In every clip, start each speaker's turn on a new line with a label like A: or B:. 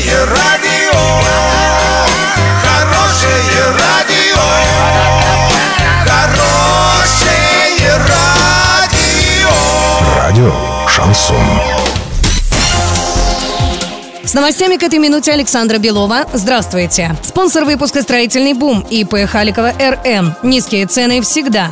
A: Хорошее радио, хорошее радио, хорошее радио.
B: Радио Шансон.
C: С новостями к этой минуте Александра Белова. Здравствуйте. Спонсор выпуска «Строительный бум» ИП Халикова РМ. Низкие цены всегда.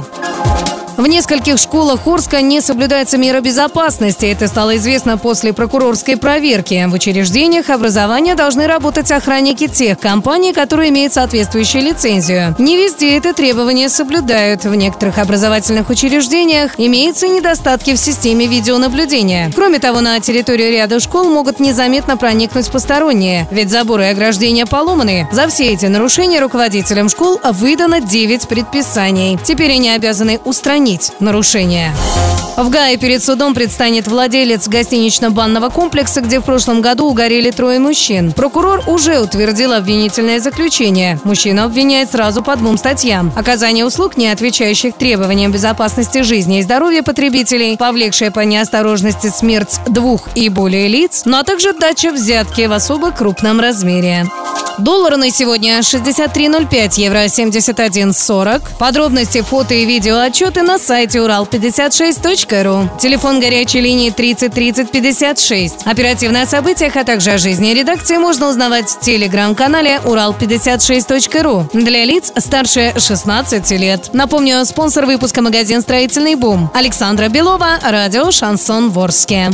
C: В нескольких школах Орска не соблюдается мера безопасности. Это стало известно после прокурорской проверки. В учреждениях образования должны работать охранники тех компаний, которые имеют соответствующую лицензию. Не везде это требование соблюдают. В некоторых образовательных учреждениях имеются недостатки в системе видеонаблюдения. Кроме того, на территорию ряда школ могут незаметно проникнуть посторонние, ведь заборы и ограждения поломаны. За все эти нарушения руководителям школ выдано 9 предписаний. Теперь они обязаны устранить нарушения. В Гае перед судом предстанет владелец гостинично-банного комплекса, где в прошлом году угорели трое мужчин. Прокурор уже утвердил обвинительное заключение. Мужчина обвиняет сразу по двум статьям. Оказание услуг, не отвечающих требованиям безопасности жизни и здоровья потребителей, повлекшая по неосторожности смерть двух и более лиц, ну а также дача взятки в особо крупном размере. Доллар на сегодня 63.05, евро 71.40. Подробности, фото и видео отчеты на сайте урал56.ру. Телефон горячей линии 30 30 56. Оперативно о событиях, а также о жизни редакции можно узнавать в телеграм-канале урал56.ру для лиц старше 16 лет. Напомню, спонсор выпуска магазин «Строительный бум». Александра Белова, радио «Шансон Ворске».